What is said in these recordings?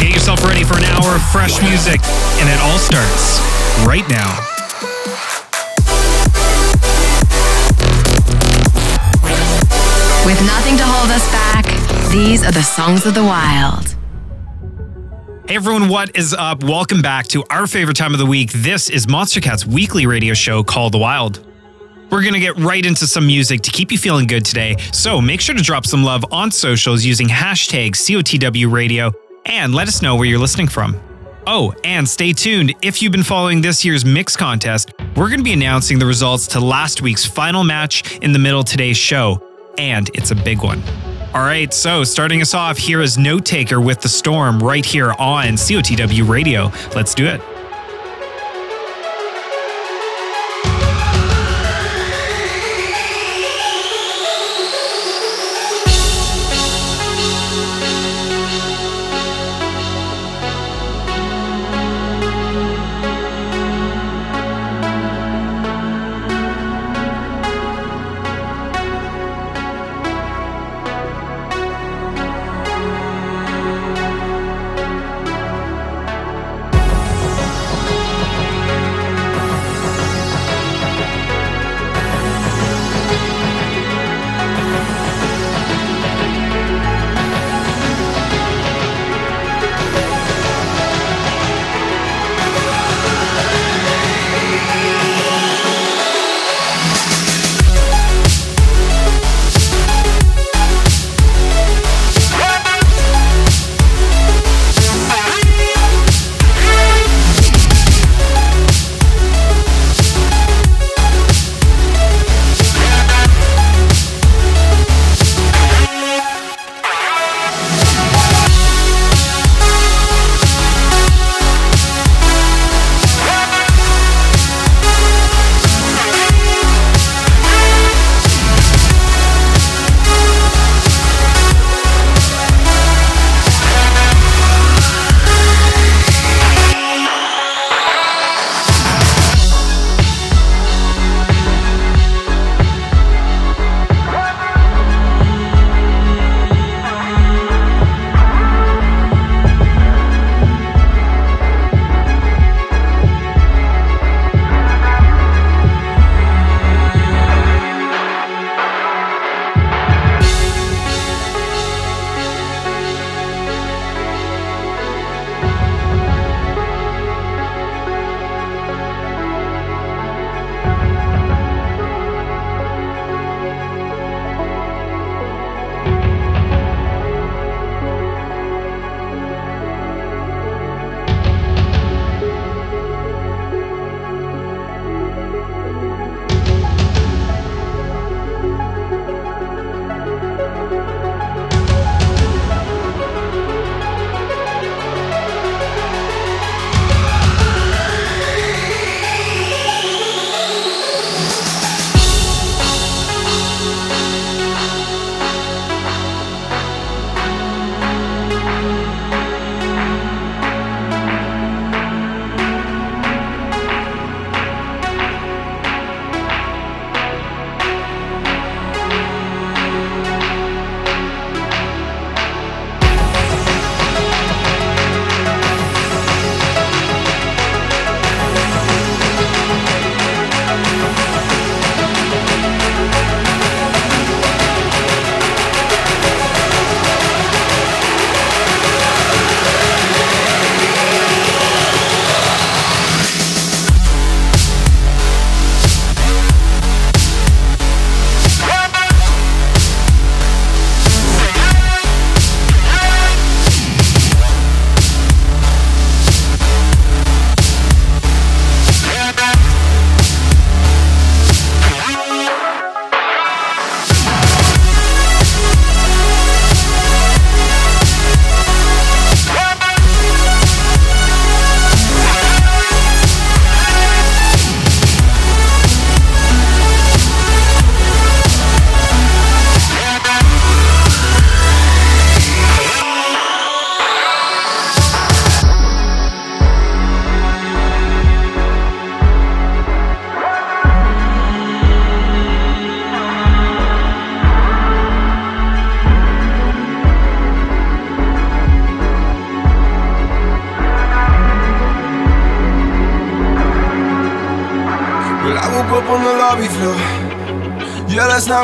Get yourself ready for an hour of fresh music, and it all starts right now. With nothing to hold us back, these are the songs of the wild. Hey everyone, what is up? Welcome back to our favorite time of the week. This is Monstercat's weekly radio show called The Wild. We're going to get right into some music to keep you feeling good today. So make sure to drop some love on socials using hashtag COTW radio and let us know where you're listening from. Oh, and stay tuned. If you've been following this year's mix contest, we're going to be announcing the results to last week's final match in the middle of today's show, and it's a big one. All right, so starting us off, here is Notaker with The Storm right here on COTW Radio. Let's do it.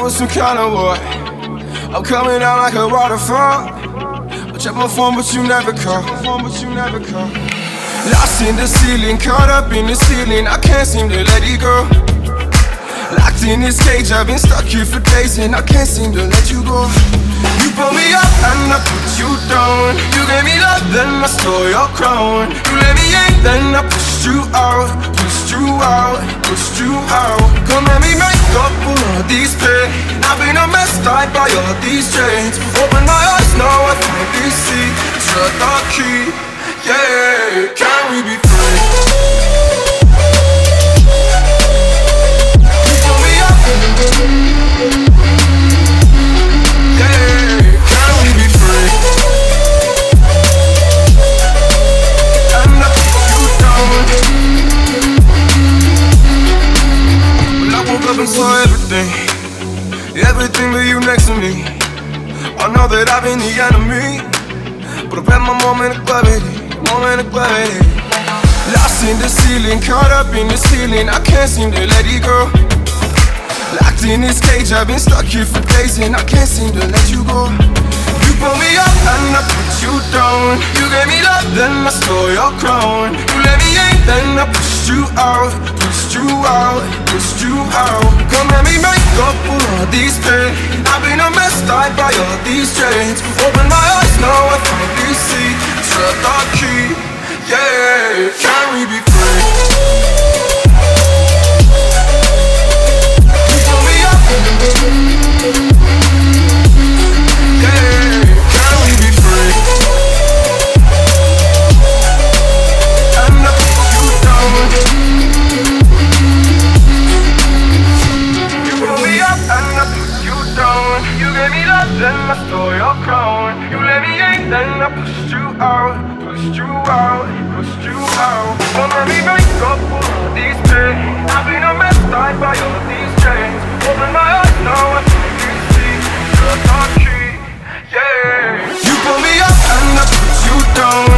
Was some kind of war. I'm coming out like a waterfall. I check my phone, but you never but you never call. Lost in the ceiling, caught up in the ceiling. I can't seem to let it go. Locked in this cage, I've been stuck here for days, and I can't seem to let you go. You pull me up and I put you down. You gave me love, then I stole your crown. You let me in, then I pushed you out, pushed you out, pushed you out. Come let me make up for all these pain. I've been a mess, tied by all these chains. Open my eyes, now I finally see. Shut the key, yeah. Can we be free? You pull me up. I saw everything, everything but you next to me. I know that I've been the enemy, but I've had my moment of clarity, moment of clarity. Lost in the ceiling, caught up in the ceiling, I can't seem to let it go. Locked in this cage, I've been stuck here for days and I can't seem to let you go. You pull me up and I put you down. You gave me love, then I stole your crown. You let me in, then I pushed you out, pushed you out, pushed you out. Come let me make up for all these pain. I've been a mess, tied by all these chains. Open my eyes, now I finally see. Shut the key, yeah. Can we be free? You then I stole your crown. You let me in, then I pushed you out, pushed you out, pushed you out. Don't let me make up all these pain. I've been a mess, tied by all these chains. Open my eyes now, I finally see. Shut the key, yeah. You pull me up and I put you down.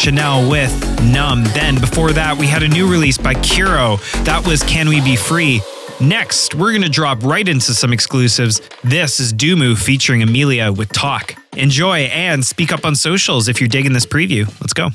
Che'Nelle with Numb. Then before that, we had a new release by KUURO. That was Can We Be Free? Next, we're going to drop right into some exclusives. This is Duumu featuring Amelia with Talk. Enjoy and speak up on socials if you're digging this preview. Let's go.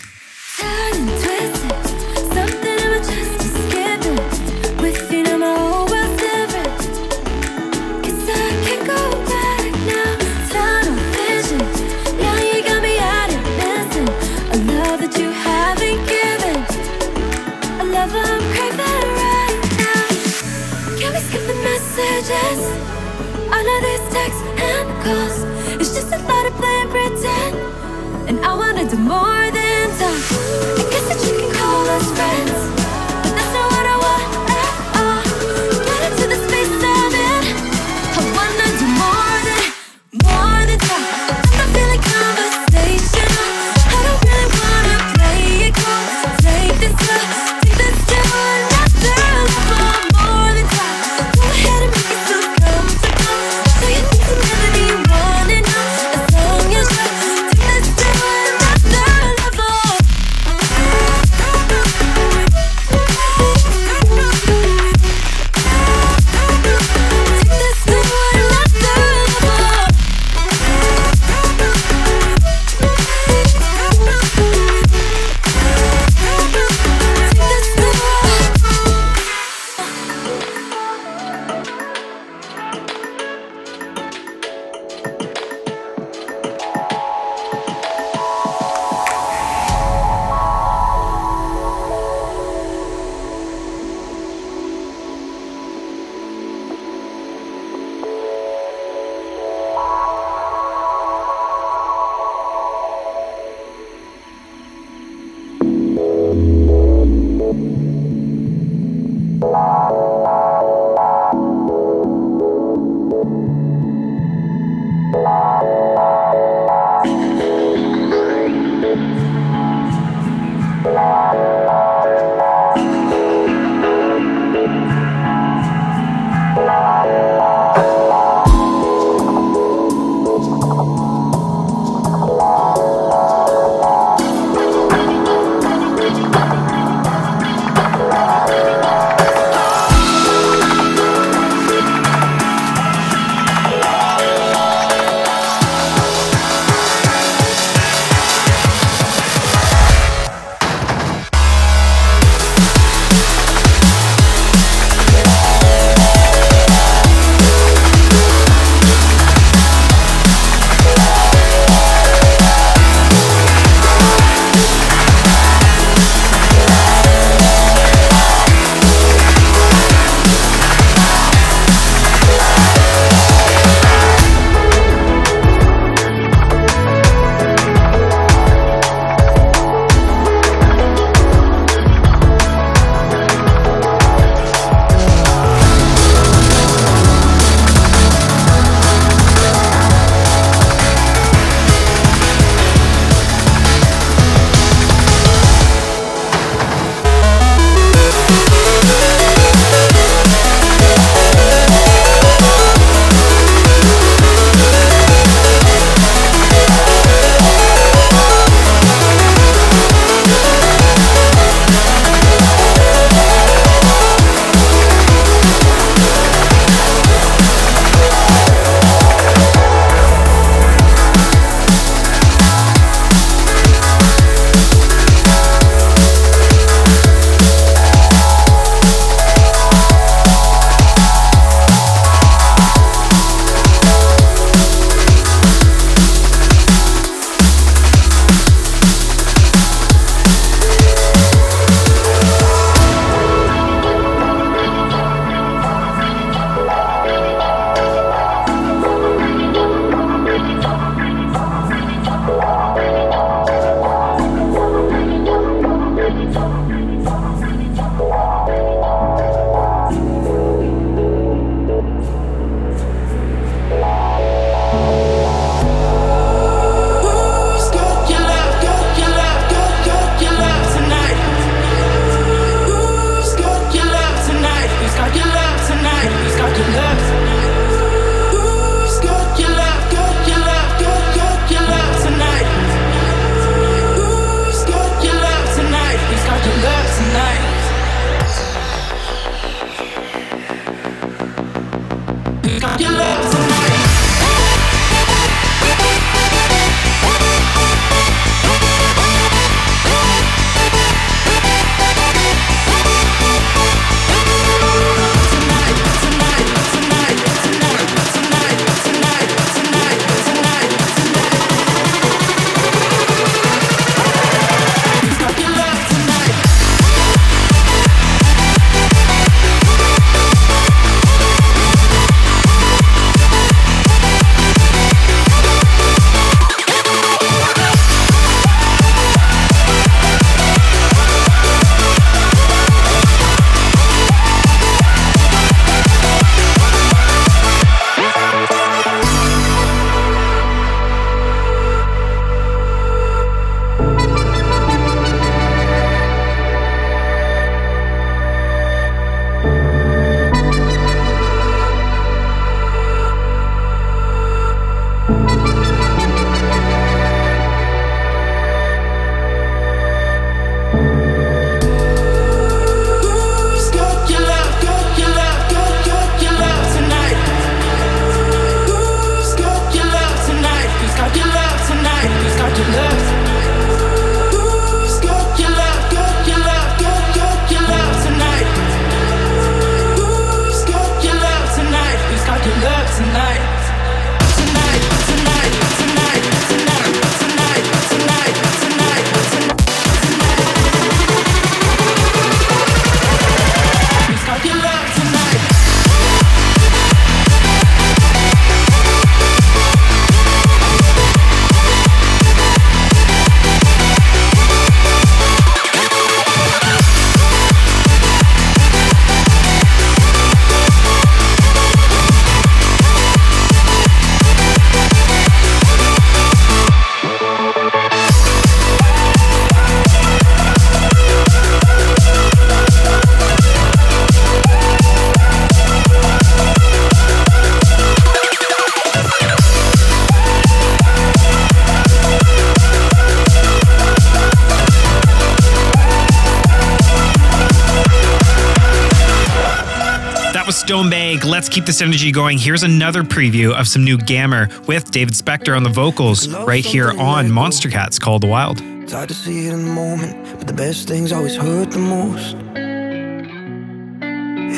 keep this energy going, here's another preview of some new Gammer with David Spekter on the vocals right here on Monstercat's Call the Wild. It's hard to see it in the moment, but the best things always hurt the most.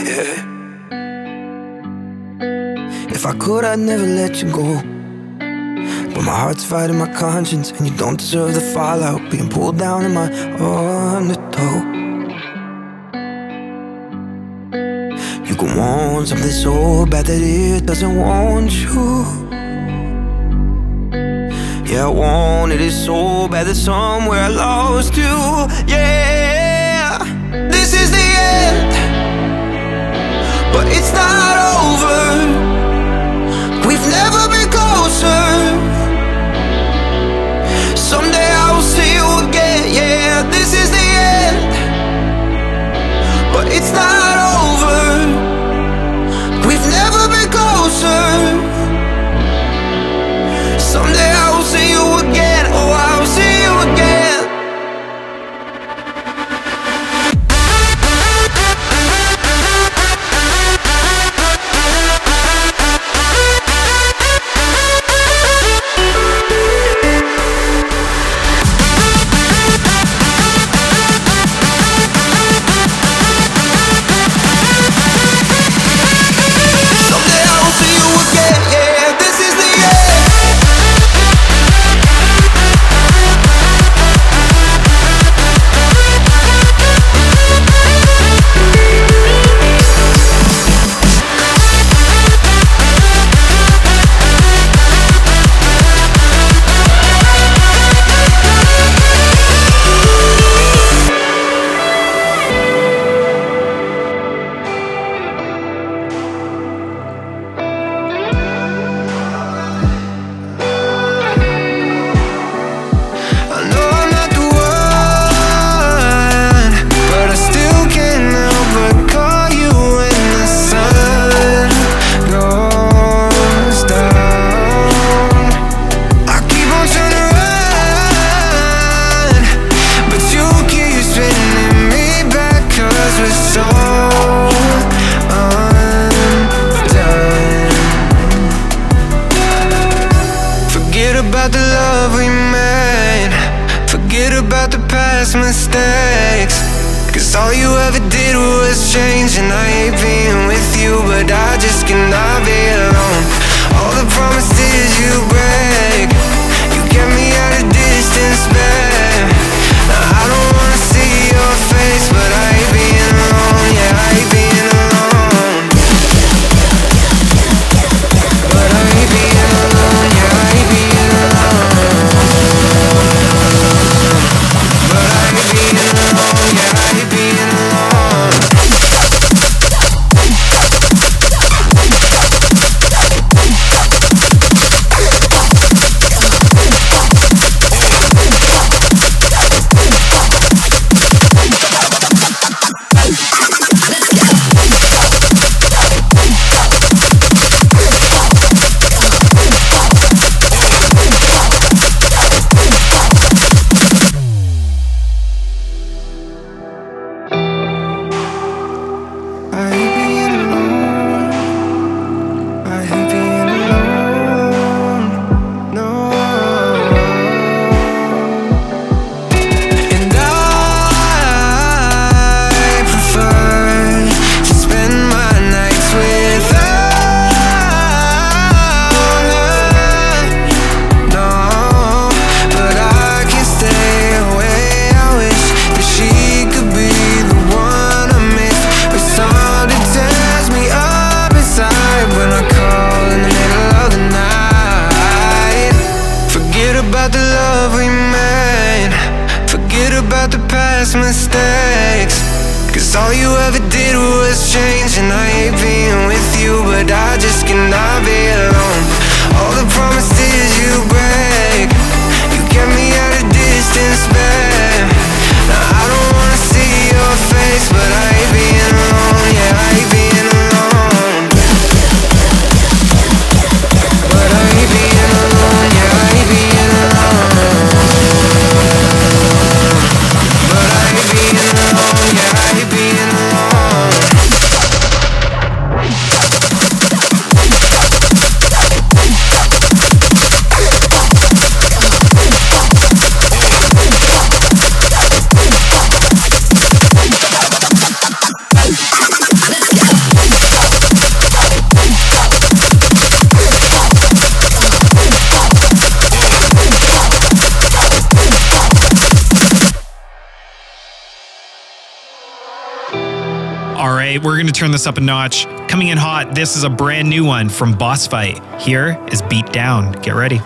Yeah. If I could, I'd never let you go. But my heart's fighting my conscience, and you don't deserve the fallout. Being pulled down in my undertow. You can want something so bad that it doesn't want you. Yeah, I want it so bad that somewhere I lost you. Yeah, this is the end, but it's not over. We've never been closer. Someday I'll see you again. Yeah, this is the end, but it's not. about the love we made. Forget about the past mistakes. Cause all you ever did was change And I hate being with you But I just cannot be alone. All the promises you turn this up a notch. Coming in hot, this is a brand new one from Bossfight. Here is Beat Down. Get ready.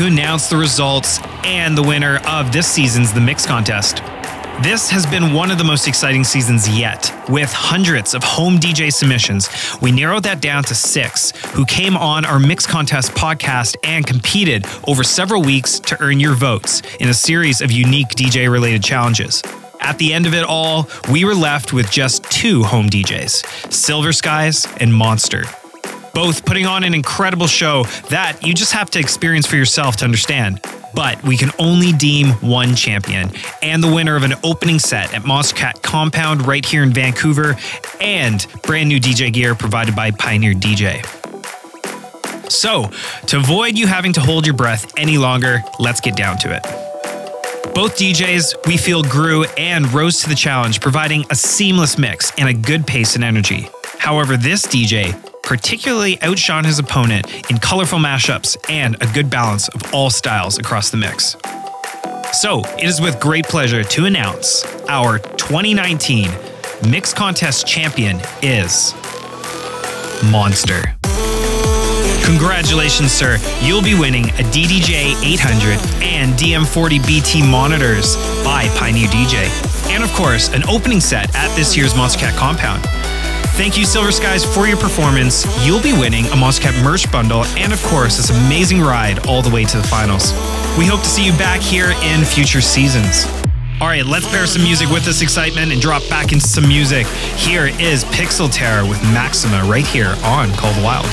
To announce the results and the winner of this season's The Mix Contest. This has been one of the most exciting seasons yet. With hundreds of home DJ submissions, we narrowed that down to six who came on our Mix Contest podcast and competed over several weeks to earn your votes in a series of unique DJ related challenges. At the end of it all, we were left with just two home DJs Silver Skies and Monster both putting on an incredible show that you just have to experience for yourself to understand. But we can only deem one champion and the winner of an opening set at Monstercat Compound right here in Vancouver and brand new DJ gear provided by Pioneer DJ. So, to avoid you having to hold your breath any longer, let's get down to it. Both DJs, we feel, grew and rose to the challenge, providing a seamless mix and a good pace and energy. However, this DJ particularly outshone his opponent in colorful mashups and a good balance of all styles across the mix. So, it is with great pleasure to announce our 2019 Mix Contest champion is Monster. Congratulations, sir. You'll be winning a DDJ 800 and DM40 BT monitors by Pioneer DJ. And of course, an opening set at this year's Monstercat compound. Thank you, Silver Skies, for your performance. You'll be winning a Monstercat merch bundle and, of course, this amazing ride all the way to the finals. We hope to see you back here in future seasons. All right, let's pair some music with this excitement and drop back into some music. Here is Pixel Terror with Maxima right here on Cold Wild.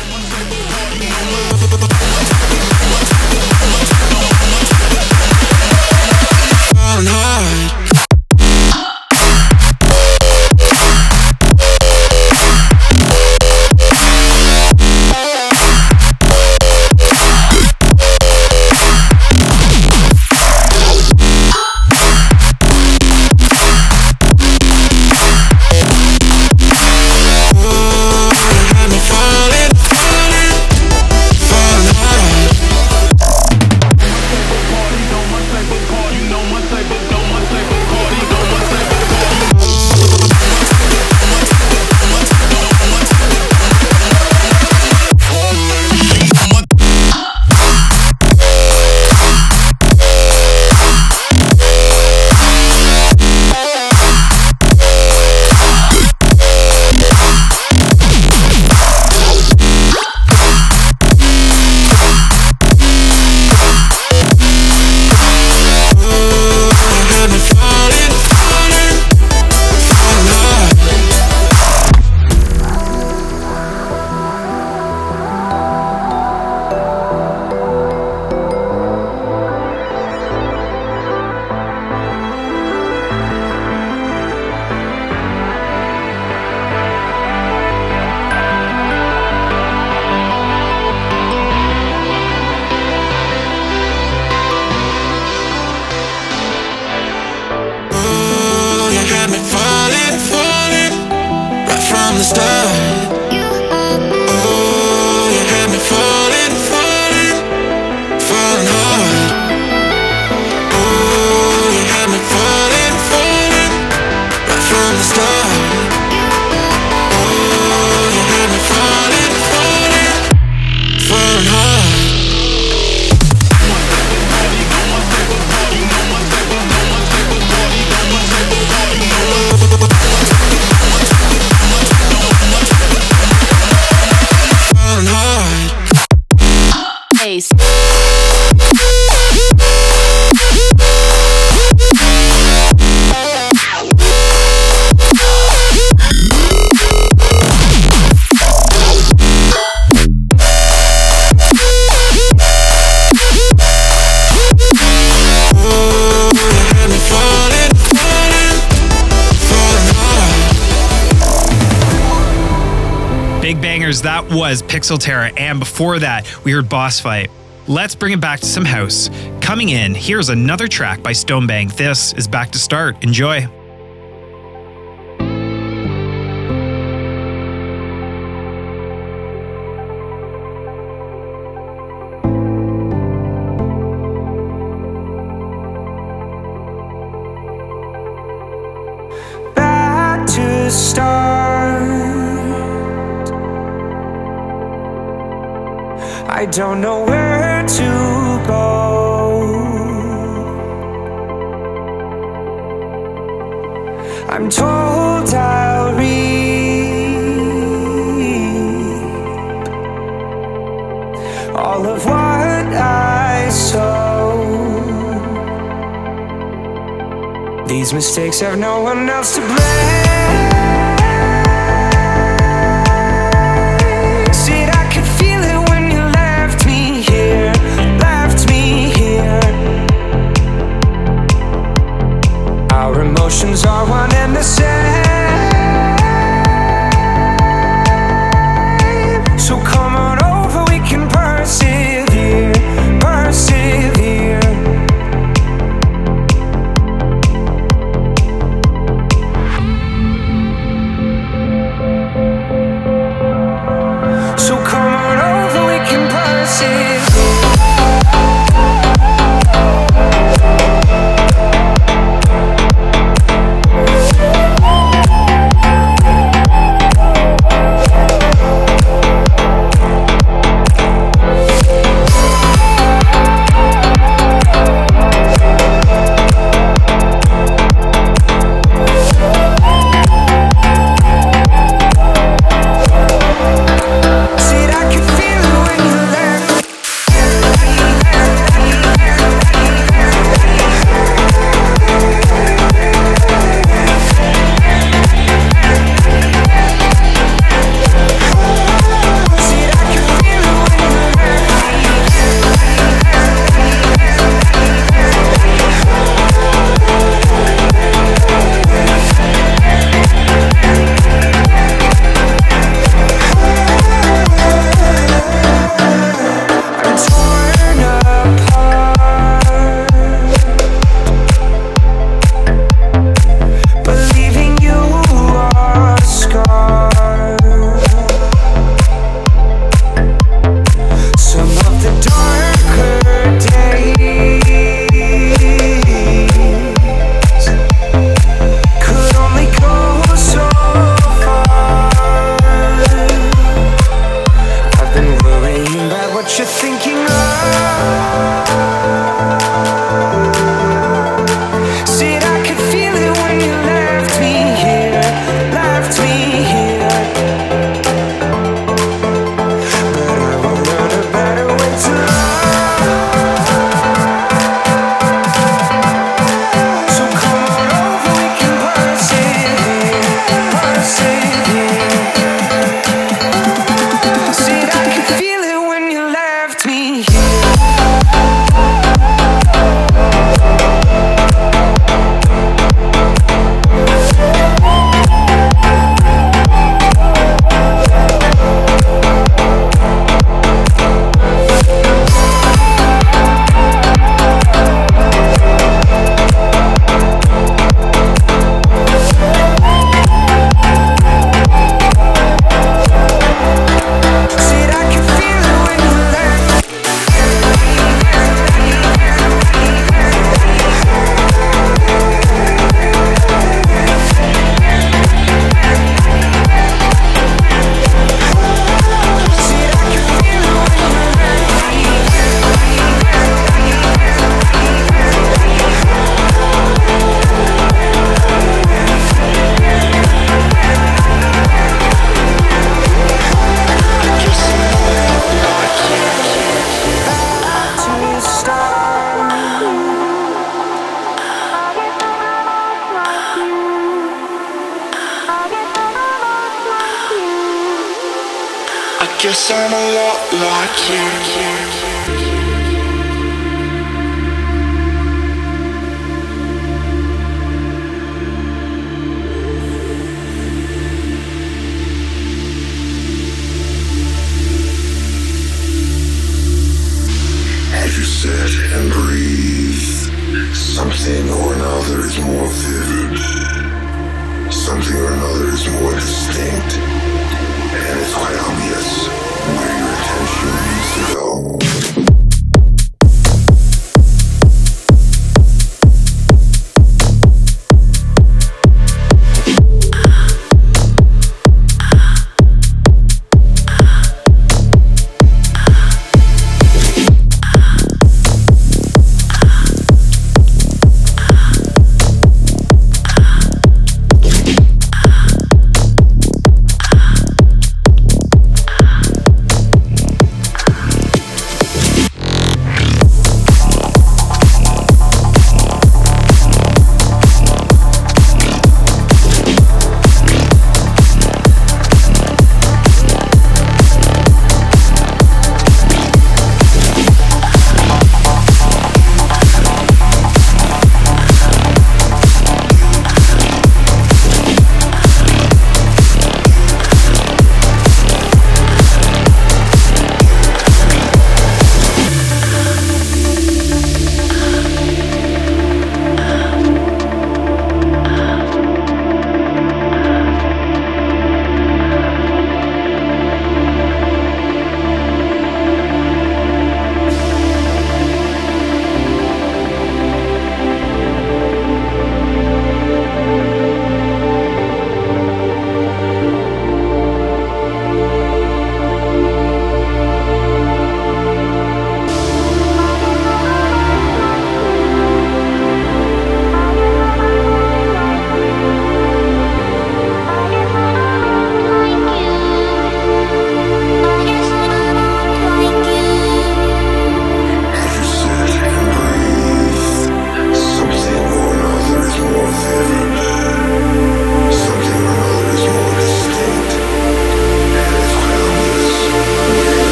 Was Pixel Terror, and before that, we heard Bossfight. Let's bring it back to some house. Coming in, here's another track by Stonebank. This is Back to Start. Enjoy.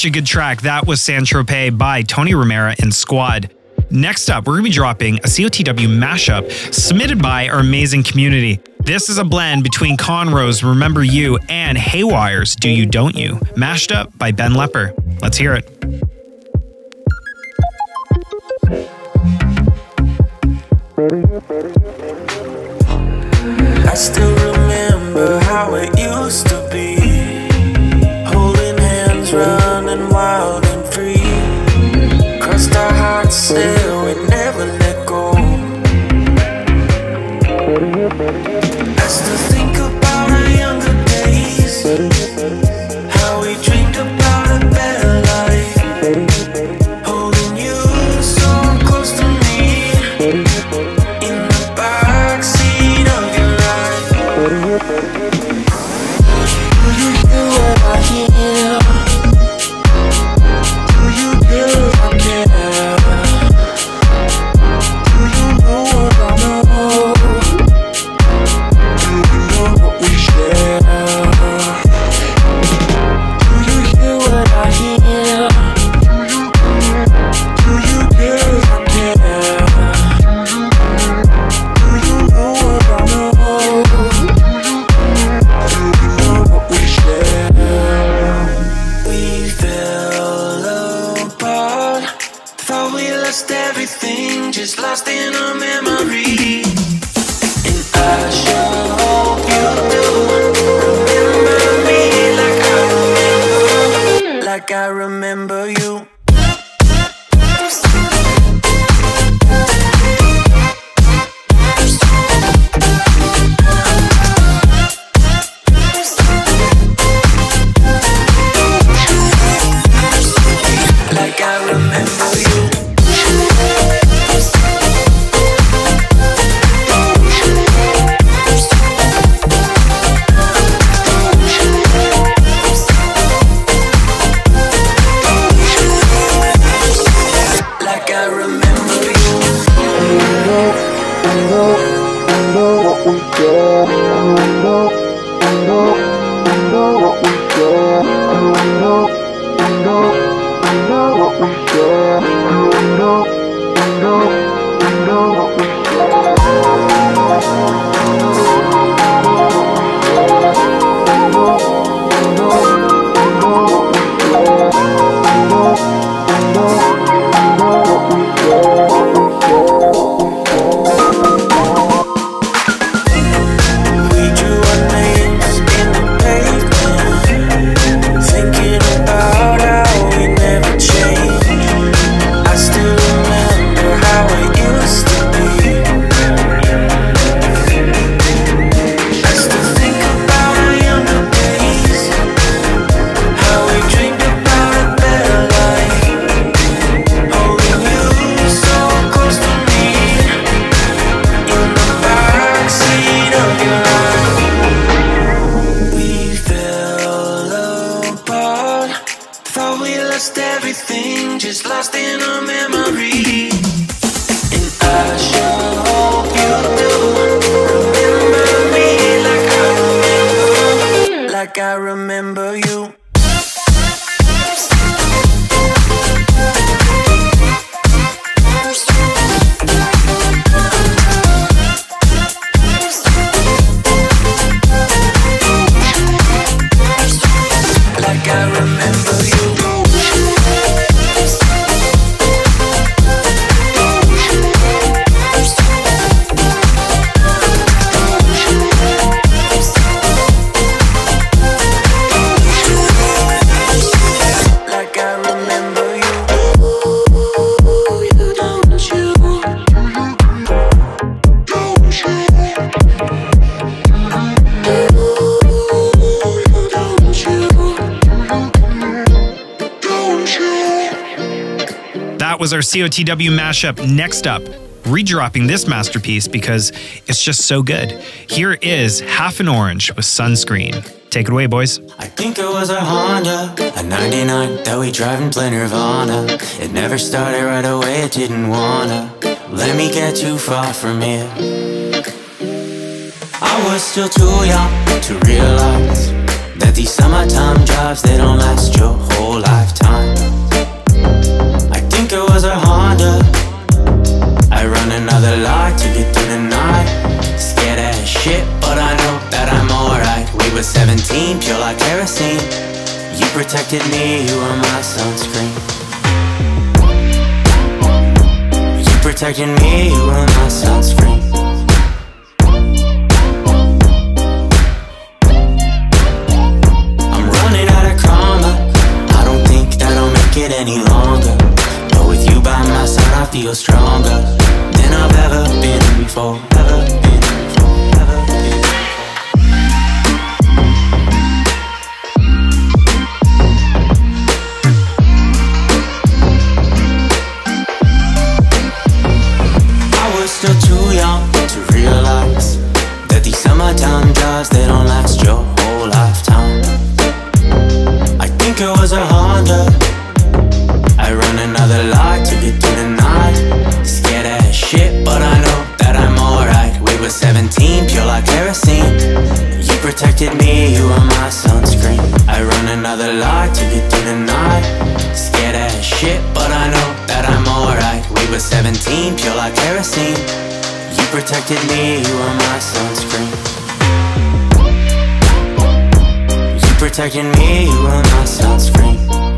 Such a good track. That was San Tropez by Tony Romera and SQWAD. Next up, we're going to be dropping a COTW mashup submitted by our amazing community. This is a blend between Conro's Remember You and Haywyre's Do You Don't You, mashed up by Ben Lepper. Let's hear it. Was our COTW mashup. Next up, redropping this masterpiece because it's just so good. Here is Half an Orange with Sunscreen. Take it away, boys. I think it was a Honda, a 99 that we drive and play Nirvana. It never started right away, it didn't wanna. Let me get too far from here. I was still too young to realize that these summertime jobs they don't last your whole lifetime. It was a Honda. I run another light to get through the night. Scared as shit, but I know that I'm alright. We were 17, pure like kerosene. You protected me, you were my sunscreen. You protected me, you were my sunscreen. I'm running feel stronger than I've ever been before. Ever protected me, you were my sunscreen. You protected me, you were my sunscreen.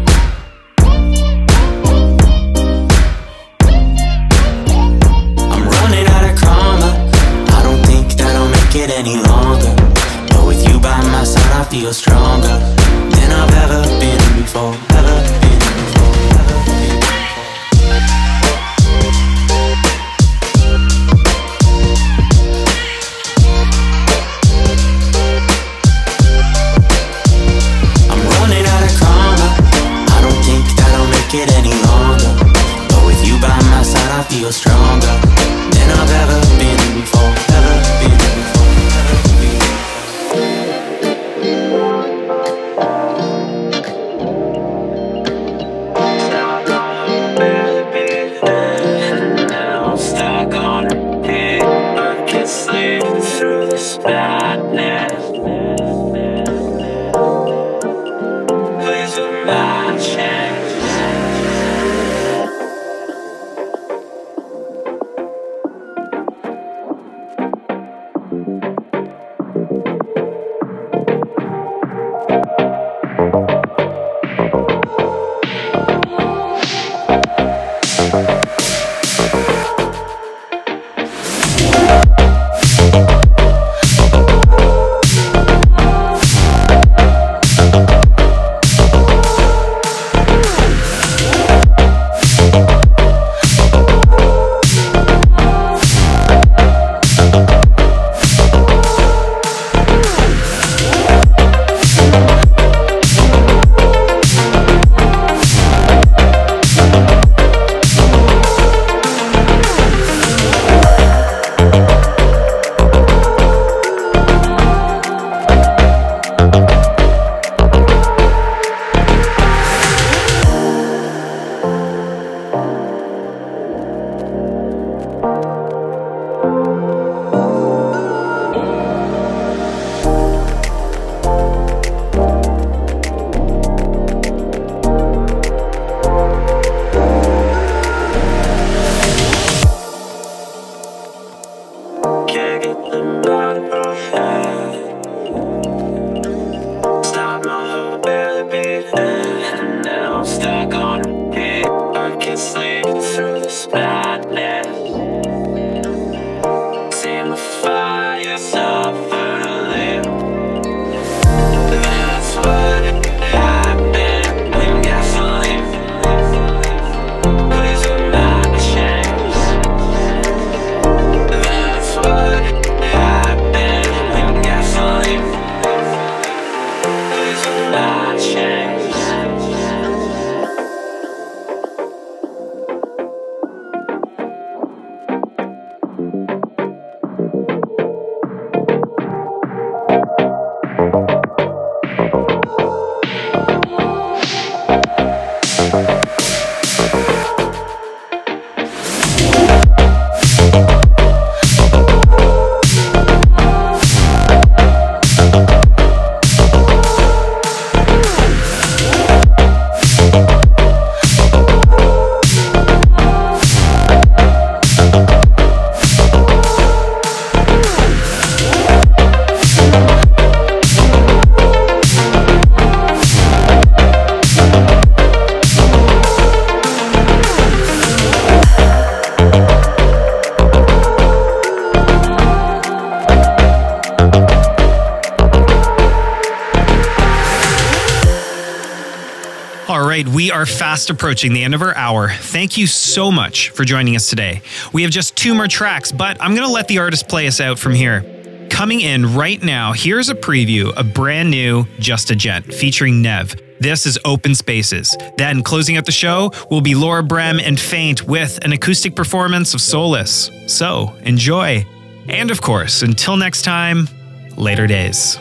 Right, we are fast approaching the end of our hour. Thank you so much for joining us today. We have just two more tracks, but I'm going to let the artist play us out from here. Coming in right now, here's a preview of brand new Just a Gent featuring Nevve. This is Open Spaces. Then, closing out the show, will be Laura Brehm and Feint with an acoustic performance of Solace. So, enjoy. And of course, until next time, later days.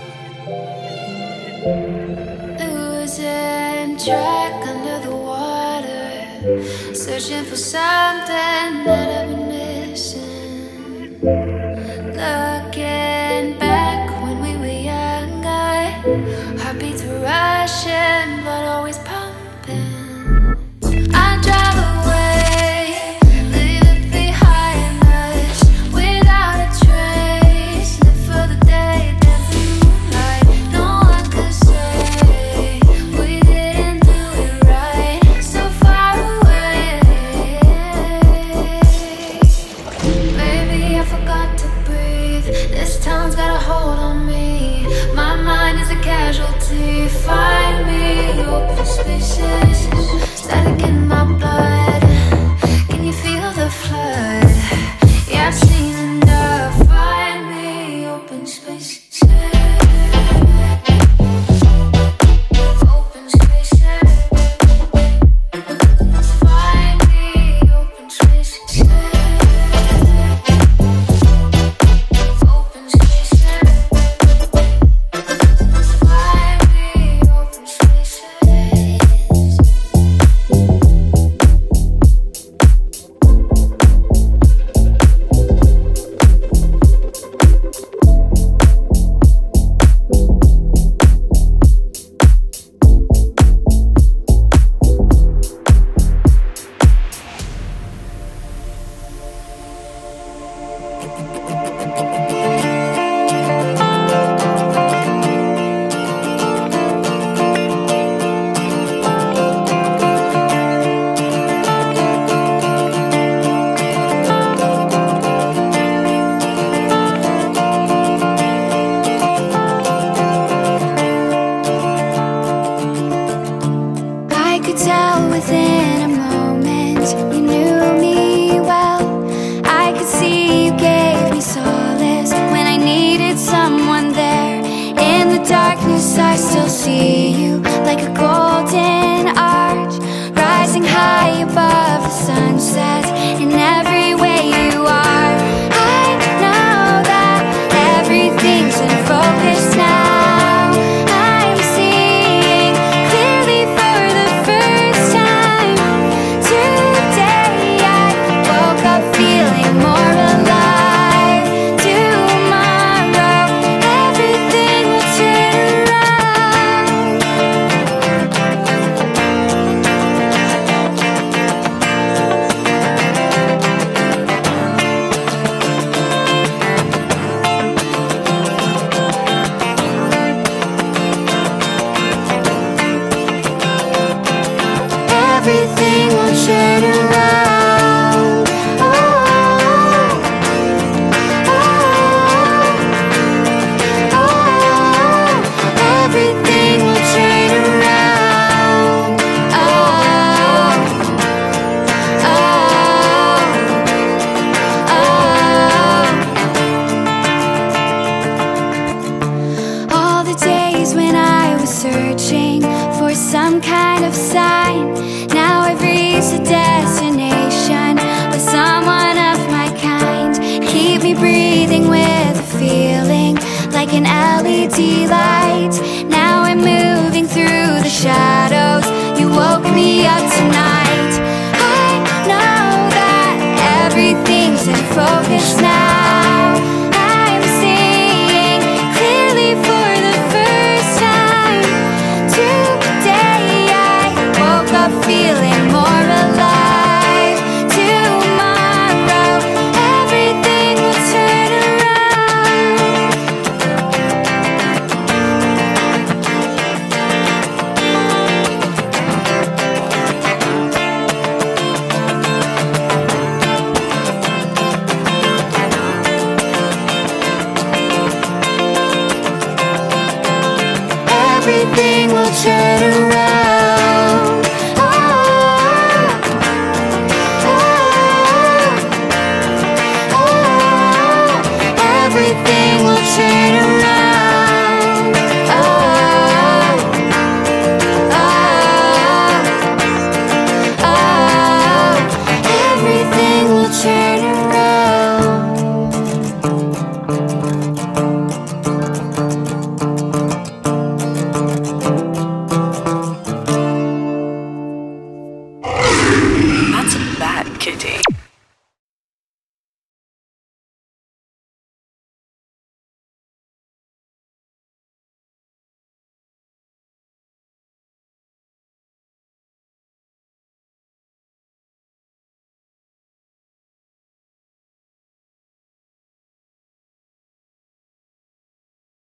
Track under the water, searching for something that I've been missing. Looking back when we were younger, heartbeats were rushing, but always when I was searching for some kind of sign. Now I've reached a destination with someone of my kind. Keep me breathing with a feeling like an LED light. Now I'm moving through the shadows. You woke me up tonight. I know that everything's in focus now.